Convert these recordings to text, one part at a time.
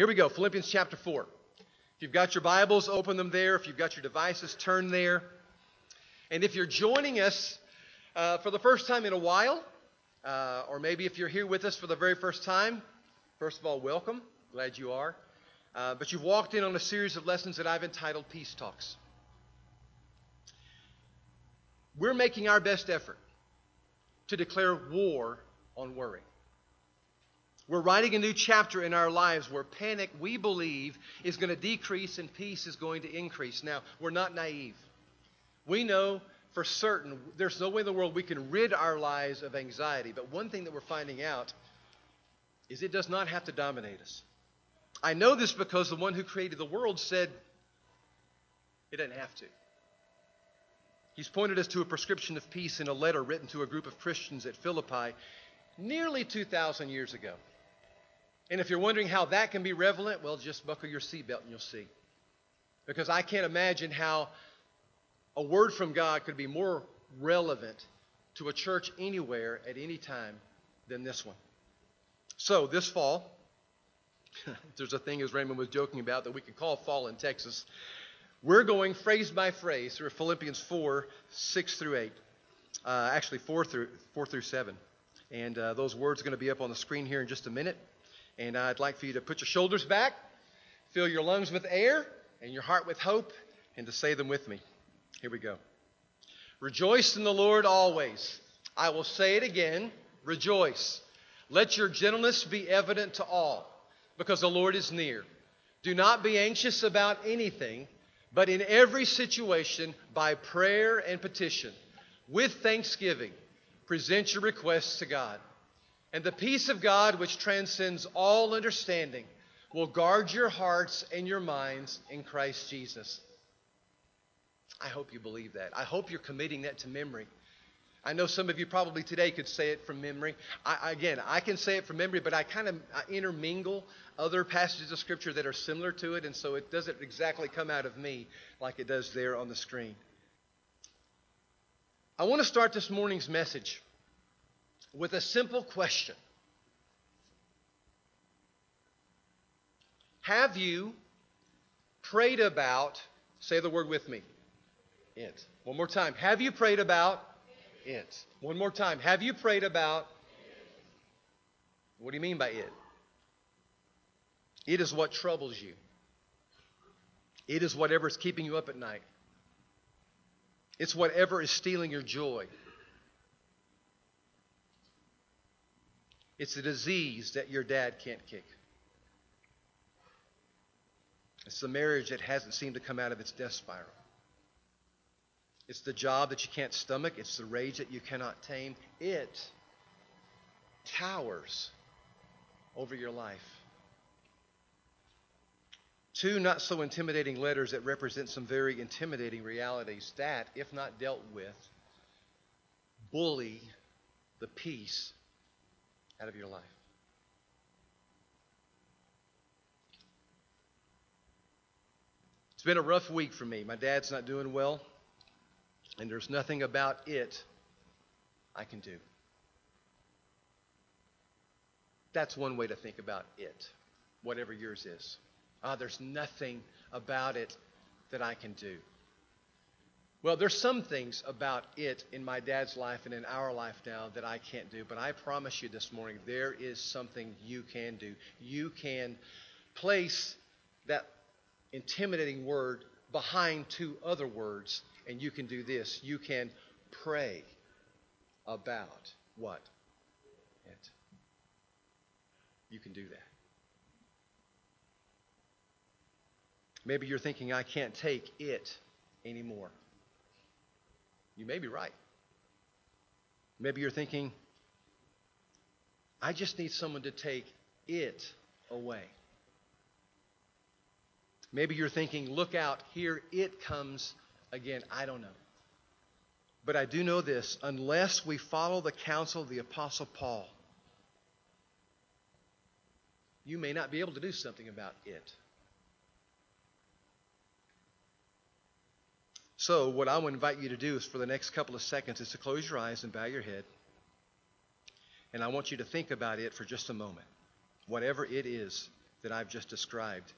Here we go Philippians chapter 4. If you've got your Bibles, open them there. If you've got your devices, turn there. And if you're joining us uh, for the first time in a while, uh, or maybe if you're here with us for the very first time, first of all, welcome. Glad you are. Uh, but you've walked in on a series of lessons that I've entitled Peace Talks. We're making our best effort to declare war on worry. We're writing a new chapter in our lives where panic, we believe, is going to decrease and peace is going to increase. Now, we're not naive. We know for certain there's no way in the world we can rid our lives of anxiety. But one thing that we're finding out is it does not have to dominate us. I know this because the one who created the world said it doesn't have to. He's pointed us to a prescription of peace in a letter written to a group of Christians at Philippi nearly 2,000 years ago. And if you're wondering how that can be relevant, well, just buckle your seatbelt and you'll see. Because I can't imagine how a word from God could be more relevant to a church anywhere at any time than this one. So, this fall, there's a thing, as Raymond was joking about, that we could call fall in Texas. We're going phrase by phrase through Philippians 4, 6 through 8. Uh, actually, 4 through, 4 through 7. And uh, those words are going to be up on the screen here in just a minute. And I'd like for you to put your shoulders back, fill your lungs with air, and your heart with hope, and to say them with me. Here we go. Rejoice in the Lord always. I will say it again rejoice. Let your gentleness be evident to all, because the Lord is near. Do not be anxious about anything, but in every situation, by prayer and petition, with thanksgiving, present your requests to God. And the peace of God, which transcends all understanding, will guard your hearts and your minds in Christ Jesus. I hope you believe that. I hope you're committing that to memory. I know some of you probably today could say it from memory. I, again, I can say it from memory, but I kind of intermingle other passages of Scripture that are similar to it, and so it doesn't exactly come out of me like it does there on the screen. I want to start this morning's message with a simple question Have you prayed about, say the word with me, it. One more time. Have you prayed about it? One more time. Have you prayed about What do you mean by it? It is what troubles you. It is whatever is keeping you up at night. It's whatever is stealing your joy. It's a disease that your dad can't kick. It's the marriage that hasn't seemed to come out of its death spiral. It's the job that you can't stomach. It's the rage that you cannot tame. It towers over your life. Two not so intimidating letters that represent some very intimidating realities that, if not dealt with, bully the peace out of your life. It's been a rough week for me. My dad's not doing well, and there's nothing about it I can do. That's one way to think about it, whatever yours is. Ah, there's nothing about it that I can do. Well, there's some things about it in my dad's life and in our life now that I can't do, but I promise you this morning there is something you can do. You can place that intimidating word behind two other words, and you can do this. You can pray about what? It. You can do that. Maybe you're thinking, I can't take it anymore. You may be right. Maybe you're thinking, I just need someone to take it away. Maybe you're thinking, look out, here it comes again. I don't know. But I do know this unless we follow the counsel of the Apostle Paul, you may not be able to do something about it. So, what I to invite you to do is for the next couple of seconds is to close your eyes and bow your head. And I want you to think about it for just a moment, whatever it is that I've just described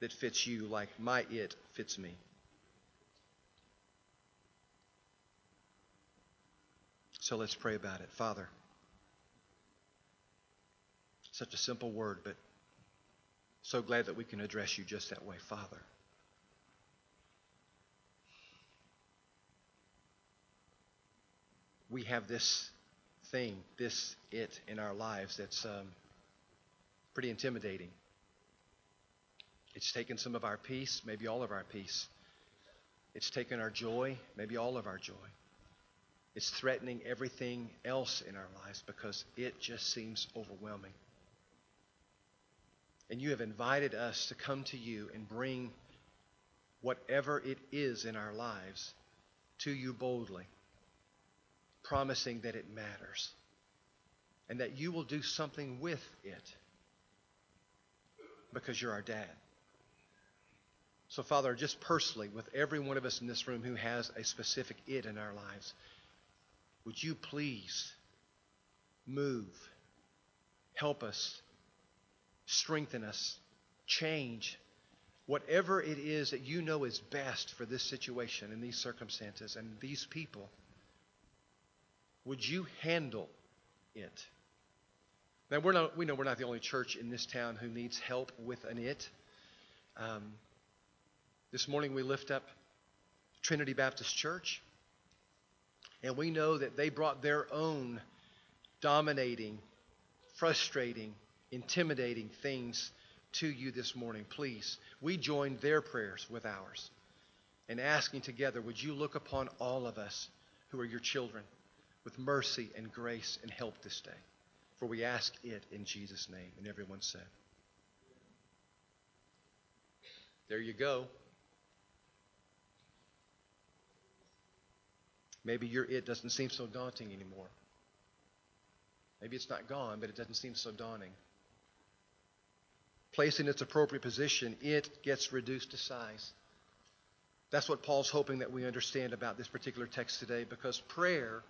that fits you like my it fits me. So let's pray about it. Father, such a simple word, but so glad that we can address you just that way, Father. We have this thing, this it in our lives that's um, pretty intimidating. It's taken some of our peace, maybe all of our peace. It's taken our joy, maybe all of our joy. It's threatening everything else in our lives because it just seems overwhelming. And you have invited us to come to you and bring whatever it is in our lives to you boldly, promising that it matters and that you will do something with it because you're our dad. So, Father, just personally, with every one of us in this room who has a specific it in our lives, would you please move, help us, strengthen us, change whatever it is that you know is best for this situation and these circumstances and these people? Would you handle it? Now, we're not, we know we're not the only church in this town who needs help with an it. Um, this morning we lift up Trinity Baptist Church, and we know that they brought their own dominating, frustrating, intimidating things to you this morning. Please, we join their prayers with ours and asking together, would you look upon all of us who are your children with mercy and grace and help this day? For we ask it in Jesus' name. And everyone said, There you go. Maybe your it doesn't seem so daunting anymore. Maybe it's not gone, but it doesn't seem so daunting. Placed in its appropriate position, it gets reduced to size. That's what Paul's hoping that we understand about this particular text today because prayer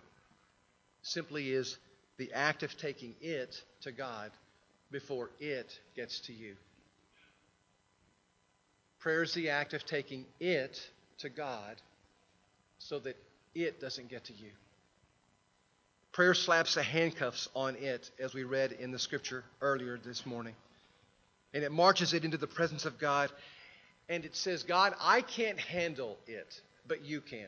simply is the act of taking it to God before it gets to you. Prayer is the act of taking it to God so that it doesn't get to you. Prayer slaps the handcuffs on it, as we read in the scripture earlier this morning. And it marches it into the presence of God. And it says, God, I can't handle it, but you can.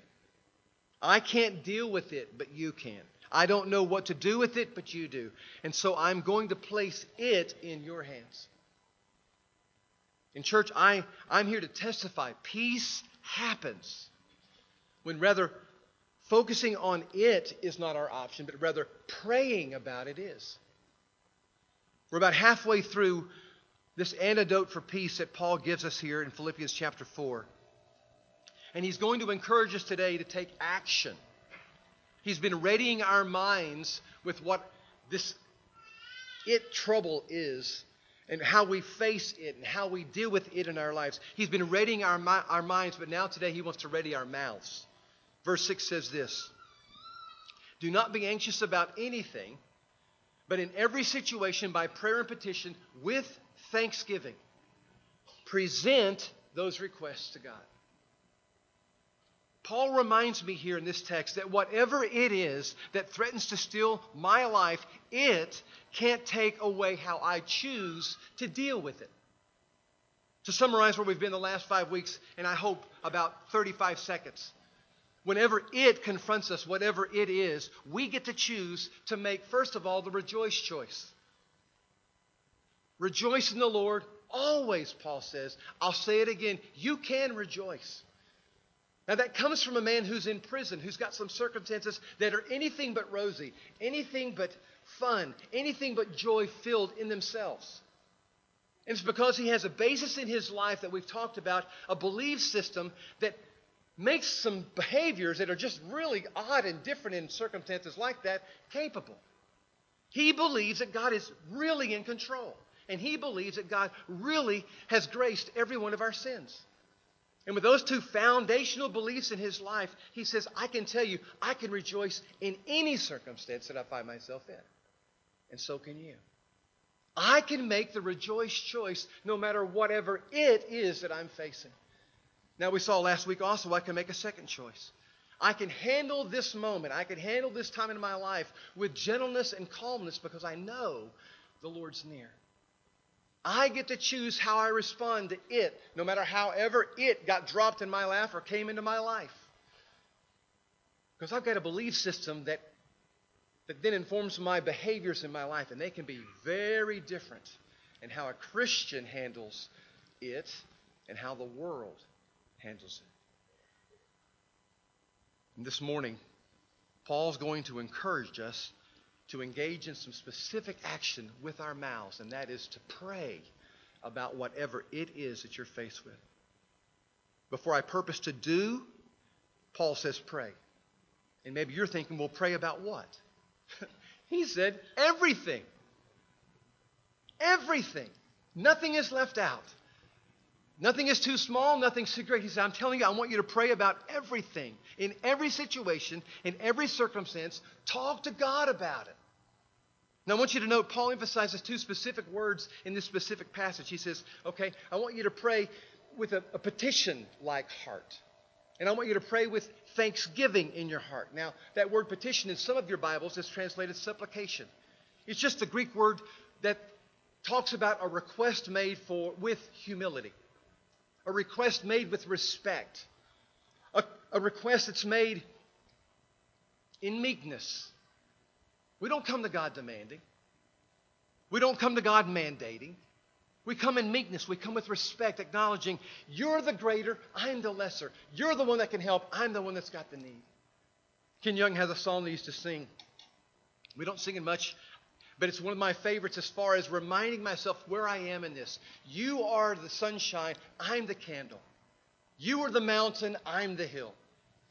I can't deal with it, but you can. I don't know what to do with it, but you do. And so I'm going to place it in your hands. In church, I, I'm here to testify peace happens when rather focusing on it is not our option, but rather praying about it is. We're about halfway through this antidote for peace that Paul gives us here in Philippians chapter 4. And he's going to encourage us today to take action. He's been readying our minds with what this it trouble is and how we face it and how we deal with it in our lives. He's been readying our, our minds, but now today he wants to ready our mouths. Verse 6 says this Do not be anxious about anything, but in every situation, by prayer and petition, with thanksgiving, present those requests to God. Paul reminds me here in this text that whatever it is that threatens to steal my life, it can't take away how I choose to deal with it. To summarize where we've been the last five weeks, and I hope about 35 seconds. Whenever it confronts us, whatever it is, we get to choose to make, first of all, the rejoice choice. Rejoice in the Lord always, Paul says. I'll say it again. You can rejoice. Now, that comes from a man who's in prison, who's got some circumstances that are anything but rosy, anything but fun, anything but joy filled in themselves. And it's because he has a basis in his life that we've talked about, a belief system that makes some behaviors that are just really odd and different in circumstances like that capable. He believes that God is really in control. And he believes that God really has graced every one of our sins. And with those two foundational beliefs in his life, he says, I can tell you, I can rejoice in any circumstance that I find myself in. And so can you. I can make the rejoice choice no matter whatever it is that I'm facing. Now, we saw last week also I can make a second choice. I can handle this moment, I can handle this time in my life with gentleness and calmness because I know the Lord's near. I get to choose how I respond to it, no matter however it got dropped in my lap or came into my life. Because I've got a belief system that, that then informs my behaviors in my life, and they can be very different in how a Christian handles it and how the world handles it. And this morning, Paul's going to encourage us to engage in some specific action with our mouths, and that is to pray about whatever it is that you're faced with. Before I purpose to do, Paul says pray. And maybe you're thinking, well, pray about what? he said everything. Everything. Nothing is left out. Nothing is too small, nothing's too great. He said, I'm telling you, I want you to pray about everything. In every situation, in every circumstance, talk to God about it. Now, I want you to note, Paul emphasizes two specific words in this specific passage. He says, okay, I want you to pray with a, a petition like heart. And I want you to pray with thanksgiving in your heart. Now, that word petition in some of your Bibles is translated supplication. It's just a Greek word that talks about a request made for with humility, a request made with respect, a, a request that's made in meekness, we don't come to God demanding. We don't come to God mandating. We come in meekness. We come with respect, acknowledging you're the greater, I'm the lesser. You're the one that can help, I'm the one that's got the need. Ken Young has a song they used to sing. We don't sing it much, but it's one of my favorites as far as reminding myself where I am in this. You are the sunshine, I'm the candle. You are the mountain, I'm the hill.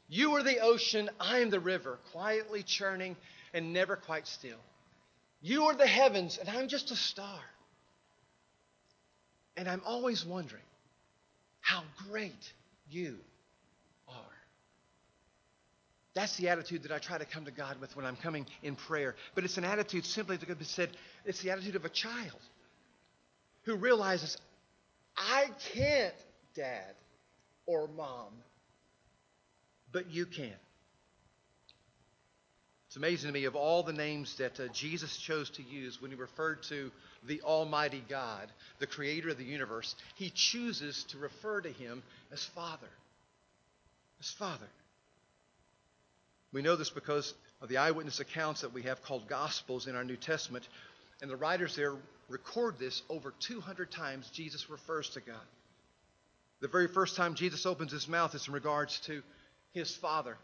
You are the ocean, I'm the river, quietly churning and never quite still. You are the heavens, and I'm just a star. And I'm always wondering how great you are. That's the attitude that I try to come to God with when I'm coming in prayer. But it's an attitude, simply to be said, it's the attitude of a child who realizes, I can't, Dad or Mom, but you can. It's amazing to me of all the names that uh, Jesus chose to use when he referred to the Almighty God, the creator of the universe, he chooses to refer to him as Father. As Father. We know this because of the eyewitness accounts that we have called Gospels in our New Testament, and the writers there record this over 200 times Jesus refers to God. The very first time Jesus opens his mouth is in regards to his Father.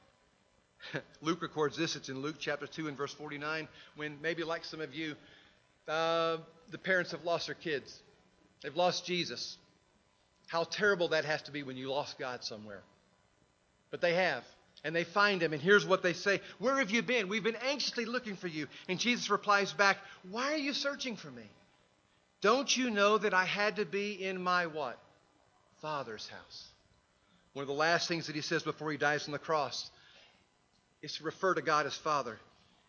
Luke records this. It's in Luke chapter 2 and verse 49, when maybe like some of you, uh, the parents have lost their kids. They've lost Jesus. How terrible that has to be when you lost God somewhere. But they have. And they find him. And here's what they say Where have you been? We've been anxiously looking for you. And Jesus replies back, Why are you searching for me? Don't you know that I had to be in my what? Father's house. One of the last things that he says before he dies on the cross is to refer to God as Father.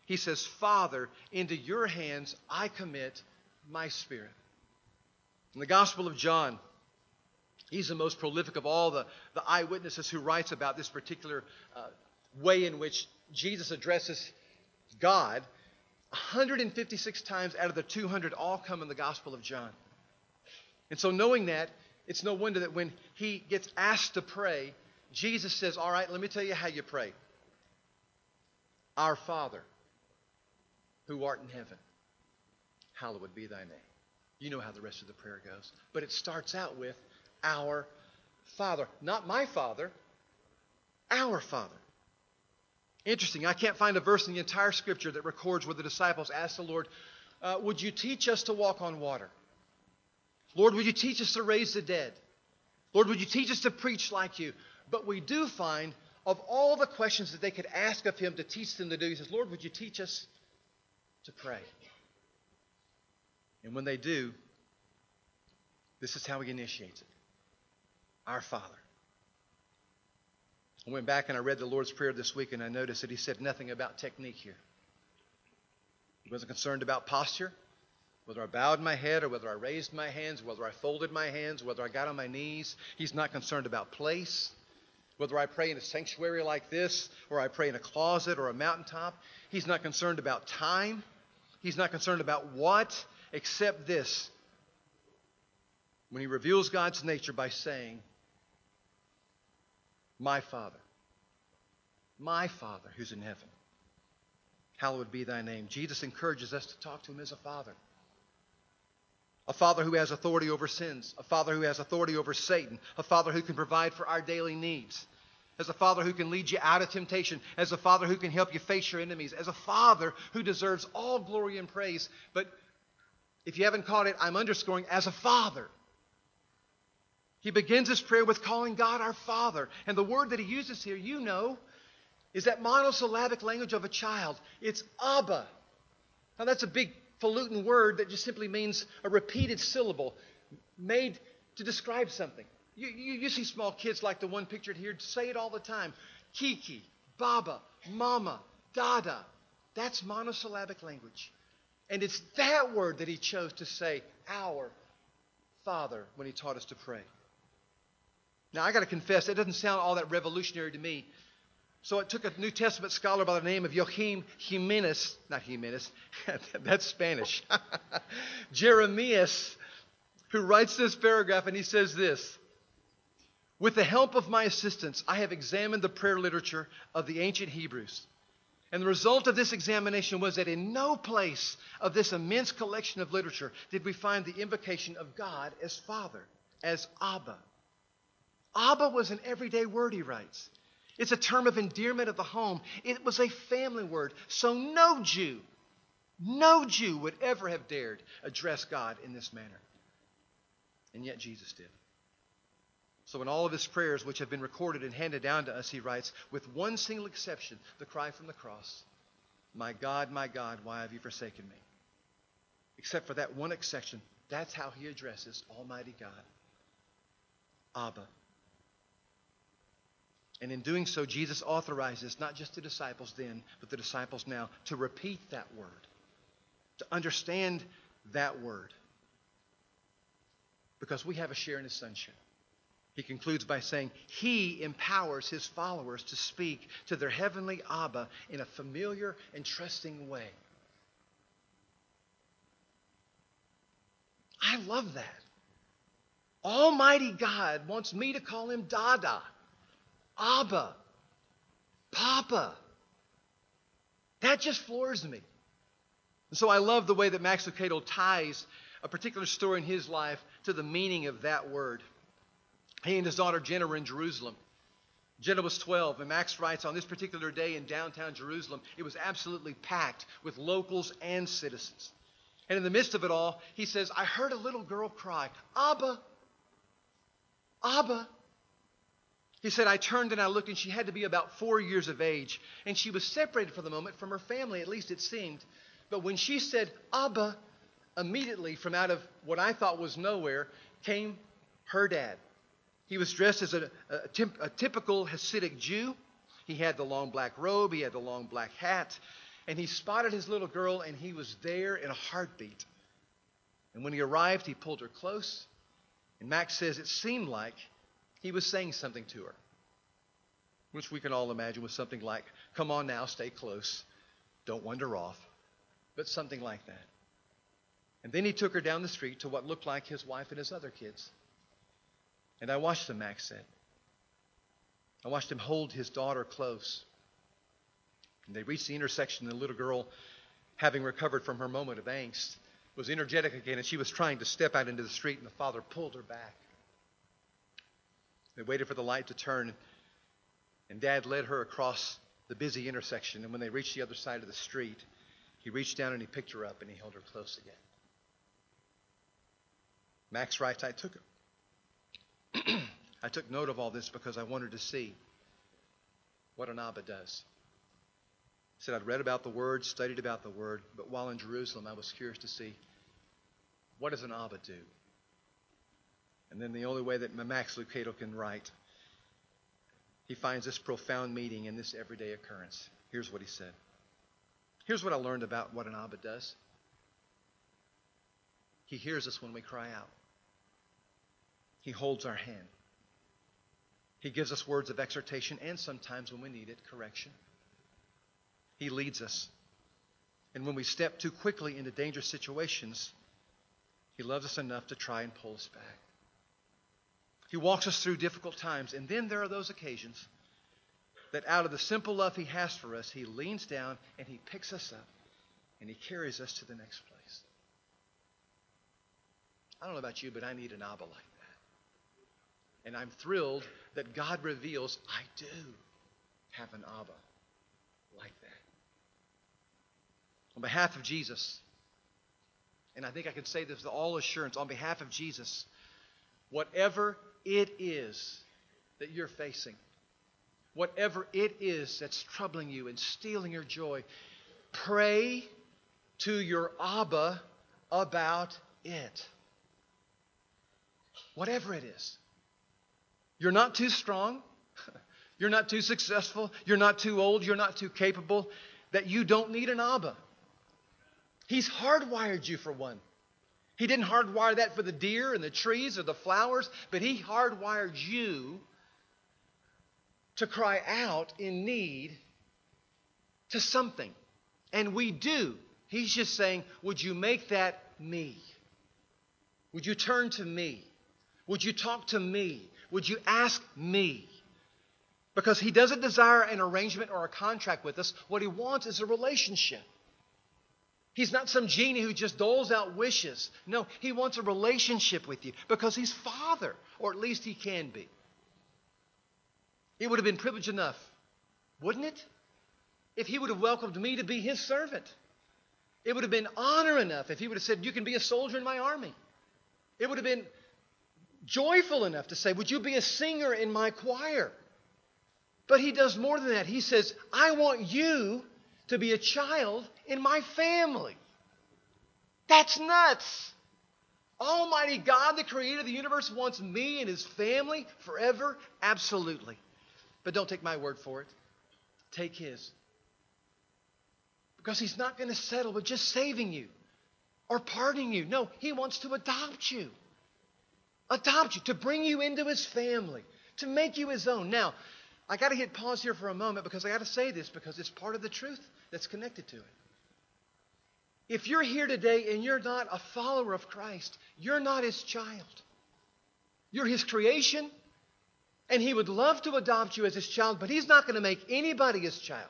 He says, Father, into your hands I commit my spirit. In the Gospel of John, he's the most prolific of all the, the eyewitnesses who writes about this particular uh, way in which Jesus addresses God. 156 times out of the 200 all come in the Gospel of John. And so, knowing that, it's no wonder that when he gets asked to pray, Jesus says, All right, let me tell you how you pray. Our Father, who art in heaven, hallowed be thy name. You know how the rest of the prayer goes. But it starts out with our Father. Not my Father, our Father. Interesting. I can't find a verse in the entire scripture that records where the disciples asked the Lord, uh, Would you teach us to walk on water? Lord, would you teach us to raise the dead? Lord, would you teach us to preach like you? But we do find of all the questions that they could ask of him to teach them to do, he says, Lord, would you teach us to pray? And when they do, this is how he initiates it Our Father. I went back and I read the Lord's Prayer this week and I noticed that he said nothing about technique here. He wasn't concerned about posture. Whether I bowed my head or whether I raised my hands, whether I folded my hands, whether I got on my knees, He's not concerned about place. Whether I pray in a sanctuary like this or I pray in a closet or a mountaintop, He's not concerned about time. He's not concerned about what, except this. When He reveals God's nature by saying, My Father, my Father who's in heaven, hallowed be thy name. Jesus encourages us to talk to Him as a Father a father who has authority over sins, a father who has authority over Satan, a father who can provide for our daily needs, as a father who can lead you out of temptation, as a father who can help you face your enemies, as a father who deserves all glory and praise. But if you haven't caught it, I'm underscoring as a father. He begins his prayer with calling God our Father. And the word that he uses here, you know, is that monosyllabic language of a child. It's Abba. Now, that's a big falutin word that just simply means a repeated syllable made to describe something. You, you, you, see small kids like the one pictured here say it all the time Kiki, Baba, Mama, Dada. That's monosyllabic language. And it's that word that he chose to say, Our Father, when he taught us to pray. Now, I got to confess, it doesn't sound all that revolutionary to me so it took a New Testament scholar by the name of Joachim Jimenez, not Jimenez, that's Spanish, Jeremias, who writes this paragraph, and he says this With the help of my assistants, I have examined the prayer literature of the ancient Hebrews. And the result of this examination was that in no place of this immense collection of literature did we find the invocation of God as Father, as Abba. Abba was an everyday word, he writes. It's a term of endearment of the home. It was a family word. So no Jew, no Jew would ever have dared address God in this manner. And yet Jesus did. So, in all of his prayers, which have been recorded and handed down to us, he writes, with one single exception, the cry from the cross My God, my God, why have you forsaken me? Except for that one exception, that's how he addresses Almighty God Abba, and in doing so, Jesus authorizes not just the disciples then, but the disciples now to repeat that word, to understand that word. Because we have a share in his sonship. He concludes by saying, He empowers His followers to speak to their heavenly Abba in a familiar and trusting way. I love that. Almighty God wants me to call Him Dada. Abba, Papa. That just floors me. And so I love the way that Max Lucado ties a particular story in his life to the meaning of that word. He and his daughter Jenna were in Jerusalem. Jenna was 12, and Max writes on this particular day in downtown Jerusalem, it was absolutely packed with locals and citizens. And in the midst of it all, he says, I heard a little girl cry, Abba, Abba. He said, I turned and I looked, and she had to be about four years of age. And she was separated for the moment from her family, at least it seemed. But when she said, Abba, immediately from out of what I thought was nowhere came her dad. He was dressed as a, a, a typical Hasidic Jew. He had the long black robe, he had the long black hat, and he spotted his little girl, and he was there in a heartbeat. And when he arrived, he pulled her close. And Max says it seemed like he was saying something to her, which we can all imagine was something like, Come on now, stay close, don't wander off, but something like that. And then he took her down the street to what looked like his wife and his other kids. And I watched him, Max said. I watched him hold his daughter close. And they reached the intersection, and the little girl, having recovered from her moment of angst, was energetic again, and she was trying to step out into the street, and the father pulled her back. They waited for the light to turn, and Dad led her across the busy intersection. And when they reached the other side of the street, he reached down and he picked her up and he held her close again. Max writes, I took her. I took note of all this because I wanted to see what an Abba does. He said, I'd read about the word, studied about the word, but while in Jerusalem, I was curious to see what does an Abba do? And then the only way that Max Lucado can write, he finds this profound meaning in this everyday occurrence. Here's what he said. Here's what I learned about what an Abba does. He hears us when we cry out. He holds our hand. He gives us words of exhortation and sometimes, when we need it, correction. He leads us. And when we step too quickly into dangerous situations, He loves us enough to try and pull us back. He walks us through difficult times. And then there are those occasions that out of the simple love He has for us, He leans down and He picks us up and He carries us to the next place. I don't know about you, but I need an Abba like that. And I'm thrilled that God reveals I do have an Abba like that. On behalf of Jesus, and I think I can say this with all assurance, on behalf of Jesus, whatever it is that you're facing, whatever it is that's troubling you and stealing your joy, pray to your Abba about it. Whatever it is. You're not too strong. You're not too successful. You're not too old. You're not too capable. That you don't need an Abba. He's hardwired you for one. He didn't hardwire that for the deer and the trees or the flowers, but He hardwired you to cry out in need to something. And we do. He's just saying, Would you make that me? Would you turn to me? Would you talk to me? Would you ask me? Because He doesn't desire an arrangement or a contract with us. What He wants is a relationship. He's not some genie who just doles out wishes. No, he wants a relationship with you because he's Father, or at least he can be. It would have been privilege enough, wouldn't it? If he would have welcomed me to be his servant. It would have been honor enough if he would have said, You can be a soldier in my army. It would have been joyful enough to say, Would you be a singer in my choir? But he does more than that. He says, I want you to be a child in my family. That's nuts. Almighty God, the creator of the universe, wants me and his family forever? Absolutely. But don't take my word for it. Take his. Because he's not going to settle with just saving you or pardoning you. No, he wants to adopt you. Adopt you, to bring you into his family, to make you his own. Now, I got to hit pause here for a moment because I got to say this because it's part of the truth that's connected to it. If you're here today and you're not a follower of Christ, you're not his child. You're his creation, and he would love to adopt you as his child, but he's not going to make anybody his child.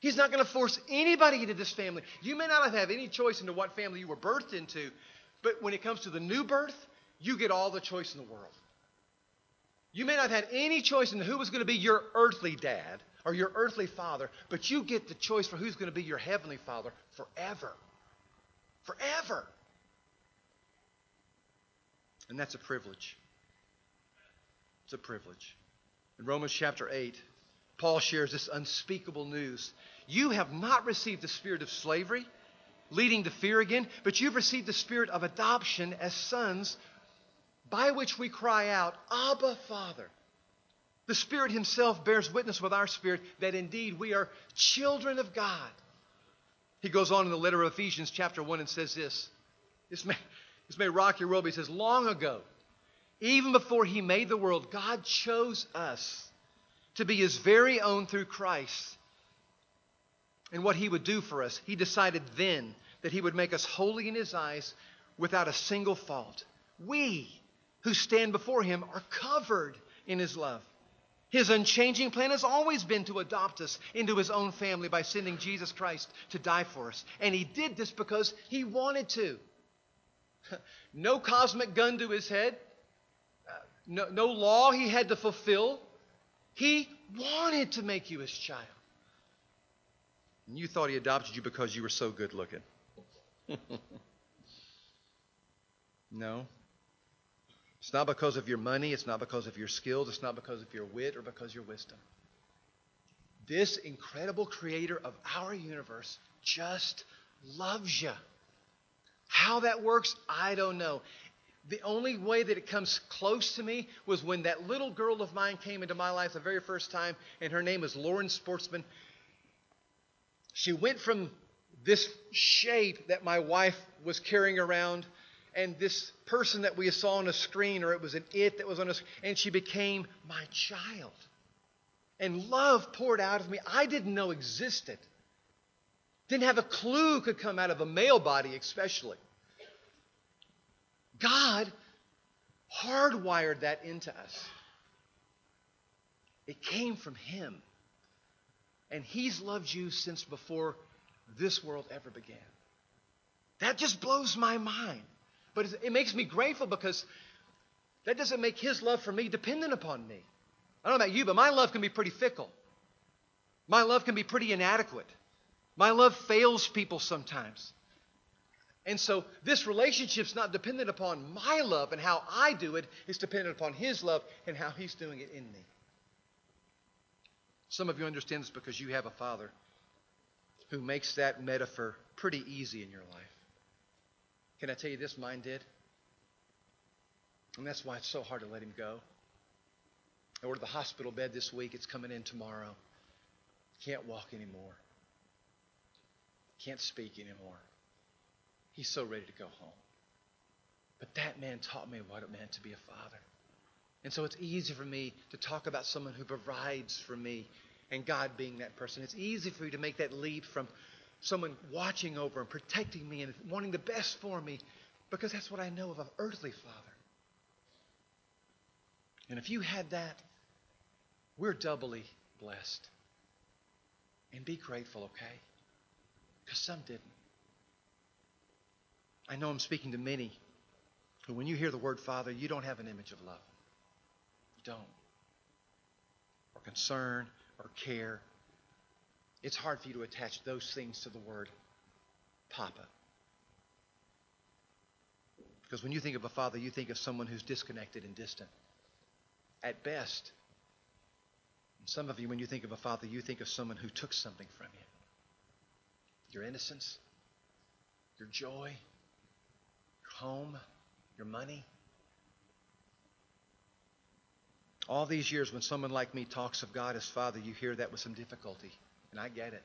He's not going to force anybody into this family. You may not have any choice into what family you were birthed into, but when it comes to the new birth, you get all the choice in the world. You may not have had any choice in who was going to be your earthly dad or your earthly father, but you get the choice for who's going to be your heavenly father forever. Forever. And that's a privilege. It's a privilege. In Romans chapter 8, Paul shares this unspeakable news. You have not received the spirit of slavery, leading to fear again, but you've received the spirit of adoption as sons, by which we cry out, Abba, Father. The Spirit Himself bears witness with our spirit that indeed we are children of God. He goes on in the letter of Ephesians, chapter 1, and says this. This may, this may rock your world, but he says, Long ago, even before He made the world, God chose us to be His very own through Christ. And what He would do for us, He decided then that He would make us holy in His eyes without a single fault. We who stand before Him are covered in His love. His unchanging plan has always been to adopt us into his own family by sending Jesus Christ to die for us. And he did this because he wanted to. No cosmic gun to his head, uh, no, no law he had to fulfill. He wanted to make you his child. And you thought he adopted you because you were so good looking. no. It's not because of your money, it's not because of your skills, it's not because of your wit or because of your wisdom. This incredible creator of our universe just loves you. How that works, I don't know. The only way that it comes close to me was when that little girl of mine came into my life the very first time, and her name is Lauren Sportsman. She went from this shape that my wife was carrying around and this person that we saw on a screen, or it was an it that was on a and she became my child. And love poured out of me I didn't know existed. Didn't have a clue could come out of a male body, especially. God hardwired that into us. It came from Him. And He's loved you since before this world ever began. That just blows my mind. But it makes me grateful because that doesn't make His love for me dependent upon me. I don't know about you, but my love can be pretty fickle. My love can be pretty inadequate. My love fails people sometimes. And so this relationship's not dependent upon my love and how I do it, it's dependent upon His love and how He's doing it in me. Some of you understand this because you have a father who makes that metaphor pretty easy in your life. Can I tell you this? Mine did. And that's why it's so hard to let him go. I ordered the hospital bed this week. It's coming in tomorrow. Can't walk anymore. Can't speak anymore. He's so ready to go home. But that man taught me what it meant to be a father. And so it's easy for me to talk about someone who provides for me and God being that person. It's easy for you to make that leap from someone watching over and protecting me and wanting the best for me because that's what I know of an earthly father. And if you had that, we're doubly blessed. And be grateful, okay? Because some didn't. I know I'm speaking to many who, when you hear the word Father, you don't have an image of love. You don't. Or concern or care. It's hard for you to attach those things to the word Papa. Because when you think of a father, you think of someone who's disconnected and distant. At best, some of you, when you think of a father, you think of someone who took something from you your innocence, your joy, your home, your money. All these years, when someone like me talks of God as Father, you hear that with some difficulty, and I get it.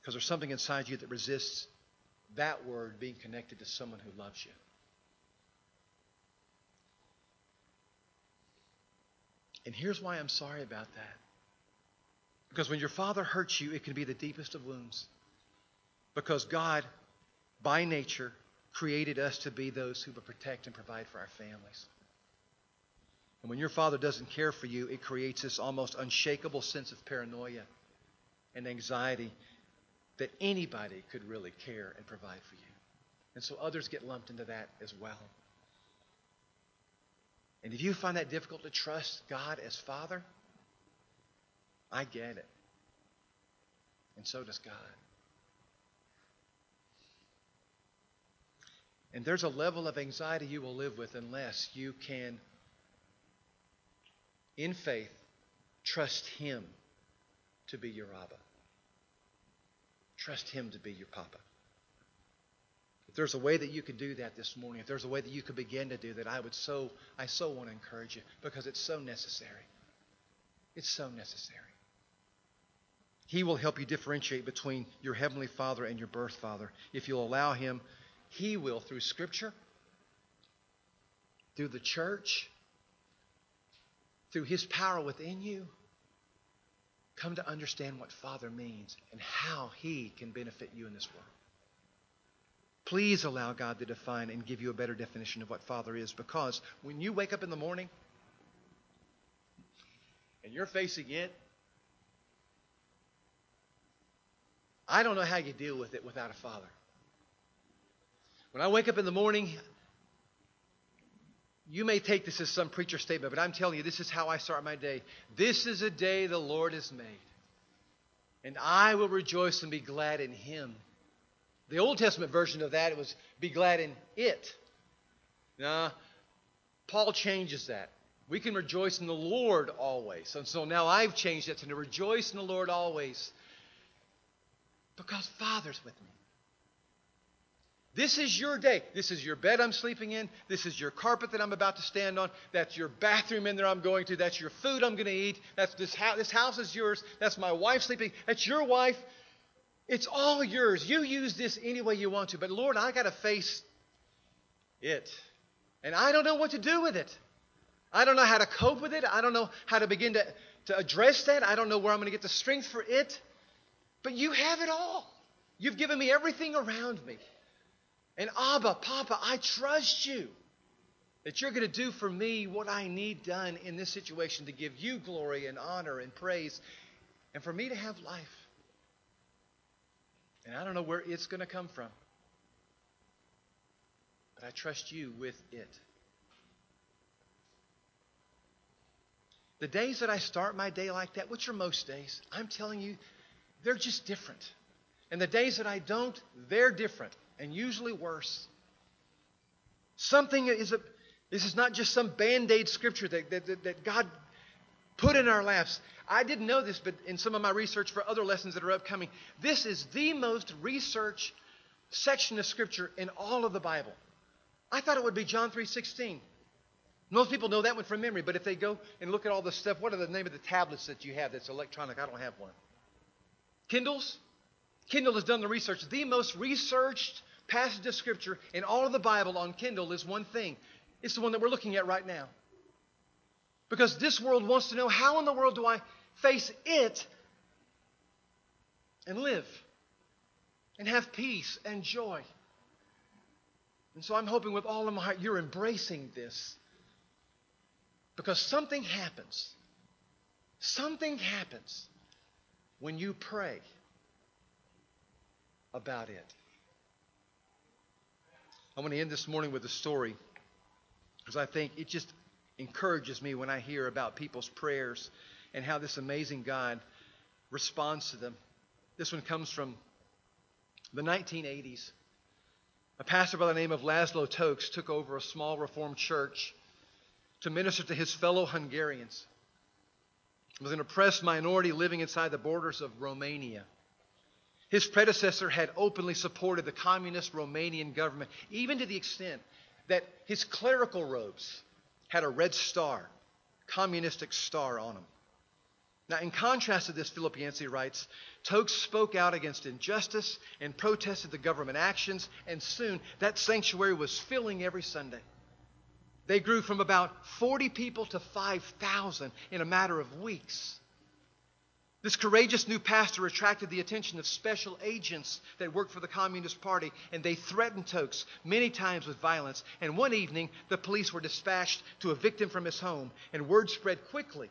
Because there's something inside you that resists that word being connected to someone who loves you. And here's why I'm sorry about that. Because when your father hurts you, it can be the deepest of wounds. Because God, by nature, created us to be those who will protect and provide for our families. And when your father doesn't care for you, it creates this almost unshakable sense of paranoia and anxiety that anybody could really care and provide for you. And so others get lumped into that as well. And if you find that difficult to trust God as Father, I get it. And so does God. And there's a level of anxiety you will live with unless you can, in faith, trust Him to be your Abba. Trust Him to be your Papa. If there's a way that you could do that this morning, if there's a way that you could begin to do that, I would so, I so want to encourage you because it's so necessary. It's so necessary. He will help you differentiate between your Heavenly Father and your birth father if you'll allow Him he will, through Scripture, through the church, through His power within you, come to understand what Father means and how He can benefit you in this world. Please allow God to define and give you a better definition of what Father is because when you wake up in the morning and you're facing it, I don't know how you deal with it without a Father. When I wake up in the morning, you may take this as some preacher statement, but I'm telling you, this is how I start my day. This is a day the Lord has made, and I will rejoice and be glad in Him. The Old Testament version of that was be glad in it. Now, Paul changes that. We can rejoice in the Lord always. And so now I've changed it to rejoice in the Lord always because Father's with me. This is your day. This is your bed I'm sleeping in. This is your carpet that I'm about to stand on. That's your bathroom in there I'm going to. That's your food I'm going to eat. That's this house. This house is yours. That's my wife sleeping. That's your wife. It's all yours. You use this any way you want to. But Lord, I got to face It. And I don't know what to do with it. I don't know how to cope with it. I don't know how to begin to, to address that. I don't know where I'm going to get the strength for it. But you have it all. You've given me everything around me. And Abba, Papa, I trust you that you're going to do for me what I need done in this situation to give you glory and honor and praise and for me to have life. And I don't know where it's going to come from. But I trust you with it. The days that I start my day like that, which are most days, I'm telling you, they're just different. And the days that I don't, they're different and usually worse. Something is a, this is not just some band aid scripture that, that, that God put in our laps. I didn't know this, but in some of my research for other lessons that are upcoming, this is the most researched section of scripture in all of the Bible. I thought it would be John 3:16. Most people know that one from memory, but if they go and look at all the stuff, what are the name of the tablets that you have that's electronic? I don't have one. Kindles? Kindle has done the research. The most researched passage of scripture in all of the Bible on Kindle is one thing. It's the one that we're looking at right now. Because this world wants to know how in the world do I face it and live and have peace and joy. And so I'm hoping with all of my heart you're embracing this. Because something happens. Something happens when you pray about it. I want to end this morning with a story because I think it just encourages me when I hear about people's prayers and how this amazing God responds to them. This one comes from the 1980s. A pastor by the name of Laszlo Tokes took over a small Reformed church to minister to his fellow Hungarians. It was an oppressed minority living inside the borders of Romania. His predecessor had openly supported the communist Romanian government, even to the extent that his clerical robes had a red star, communistic star on them. Now, in contrast to this, Philip writes, Tokes spoke out against injustice and protested the government actions, and soon that sanctuary was filling every Sunday. They grew from about 40 people to 5,000 in a matter of weeks. This courageous new pastor attracted the attention of special agents that worked for the Communist Party, and they threatened Tokes many times with violence. And one evening, the police were dispatched to evict him from his home, and word spread quickly.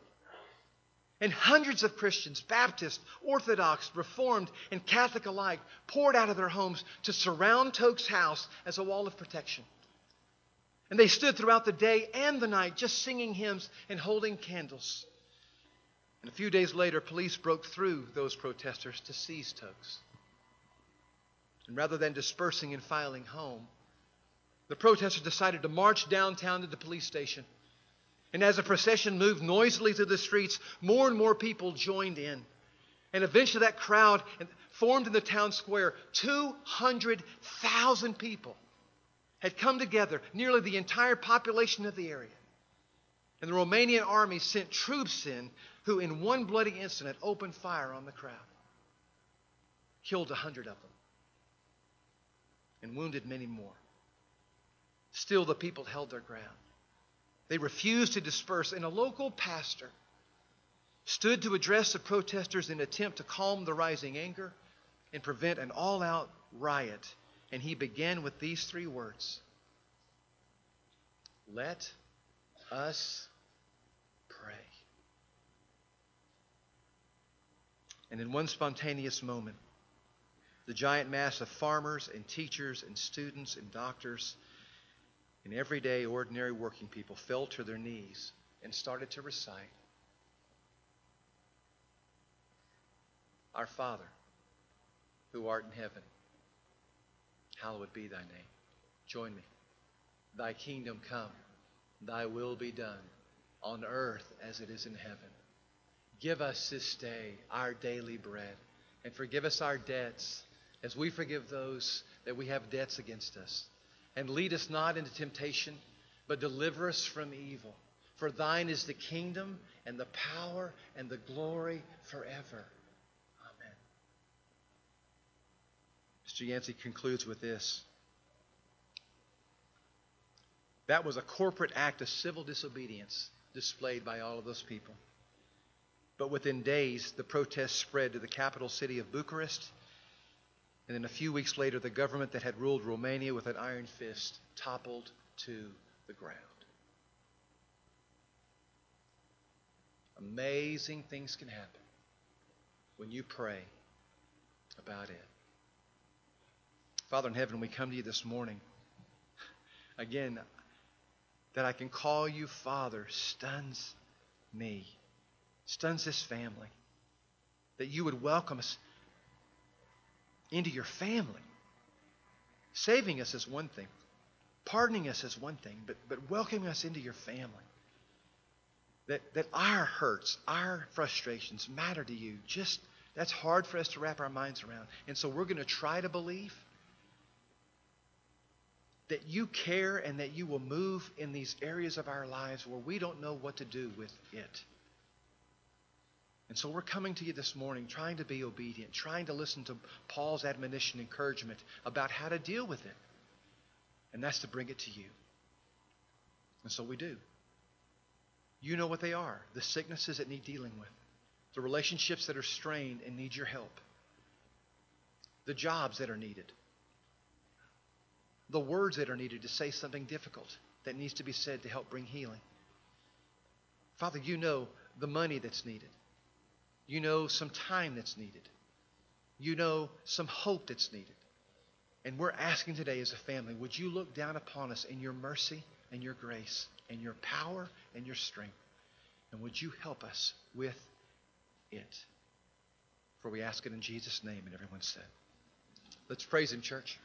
And hundreds of Christians, Baptist, Orthodox, Reformed, and Catholic alike, poured out of their homes to surround Tokes' house as a wall of protection. And they stood throughout the day and the night just singing hymns and holding candles. And a few days later, police broke through those protesters to seize Tokes. And rather than dispersing and filing home, the protesters decided to march downtown to the police station. And as the procession moved noisily through the streets, more and more people joined in. And eventually, that crowd formed in the town square 200,000 people had come together, nearly the entire population of the area. And the Romanian army sent troops in who, in one bloody incident, opened fire on the crowd, killed a hundred of them, and wounded many more. Still, the people held their ground. They refused to disperse, and a local pastor stood to address the protesters in an attempt to calm the rising anger and prevent an all out riot. And he began with these three words Let us pray. And in one spontaneous moment, the giant mass of farmers and teachers and students and doctors and everyday ordinary working people fell to their knees and started to recite Our Father, who art in heaven, hallowed be thy name. Join me. Thy kingdom come, thy will be done on earth as it is in heaven. Give us this day our daily bread, and forgive us our debts as we forgive those that we have debts against us. And lead us not into temptation, but deliver us from evil. For thine is the kingdom and the power and the glory forever. Amen. Mr. Yancey concludes with this. That was a corporate act of civil disobedience displayed by all of those people. But within days, the protests spread to the capital city of Bucharest. And then a few weeks later, the government that had ruled Romania with an iron fist toppled to the ground. Amazing things can happen when you pray about it. Father in heaven, we come to you this morning. Again, that I can call you Father stuns me, stuns this family. That you would welcome us into your family. Saving us is one thing, pardoning us is one thing, but, but welcoming us into your family. That, that our hurts, our frustrations matter to you. Just that's hard for us to wrap our minds around. And so we're going to try to believe that you care and that you will move in these areas of our lives where we don't know what to do with it. And so we're coming to you this morning trying to be obedient, trying to listen to Paul's admonition, encouragement about how to deal with it. And that's to bring it to you. And so we do. You know what they are the sicknesses that need dealing with, the relationships that are strained and need your help, the jobs that are needed, the words that are needed to say something difficult that needs to be said to help bring healing. Father, you know the money that's needed. You know some time that's needed. You know some hope that's needed. And we're asking today as a family, would you look down upon us in your mercy and your grace and your power and your strength? And would you help us with it? For we ask it in Jesus' name, and everyone said. Let's praise him, church.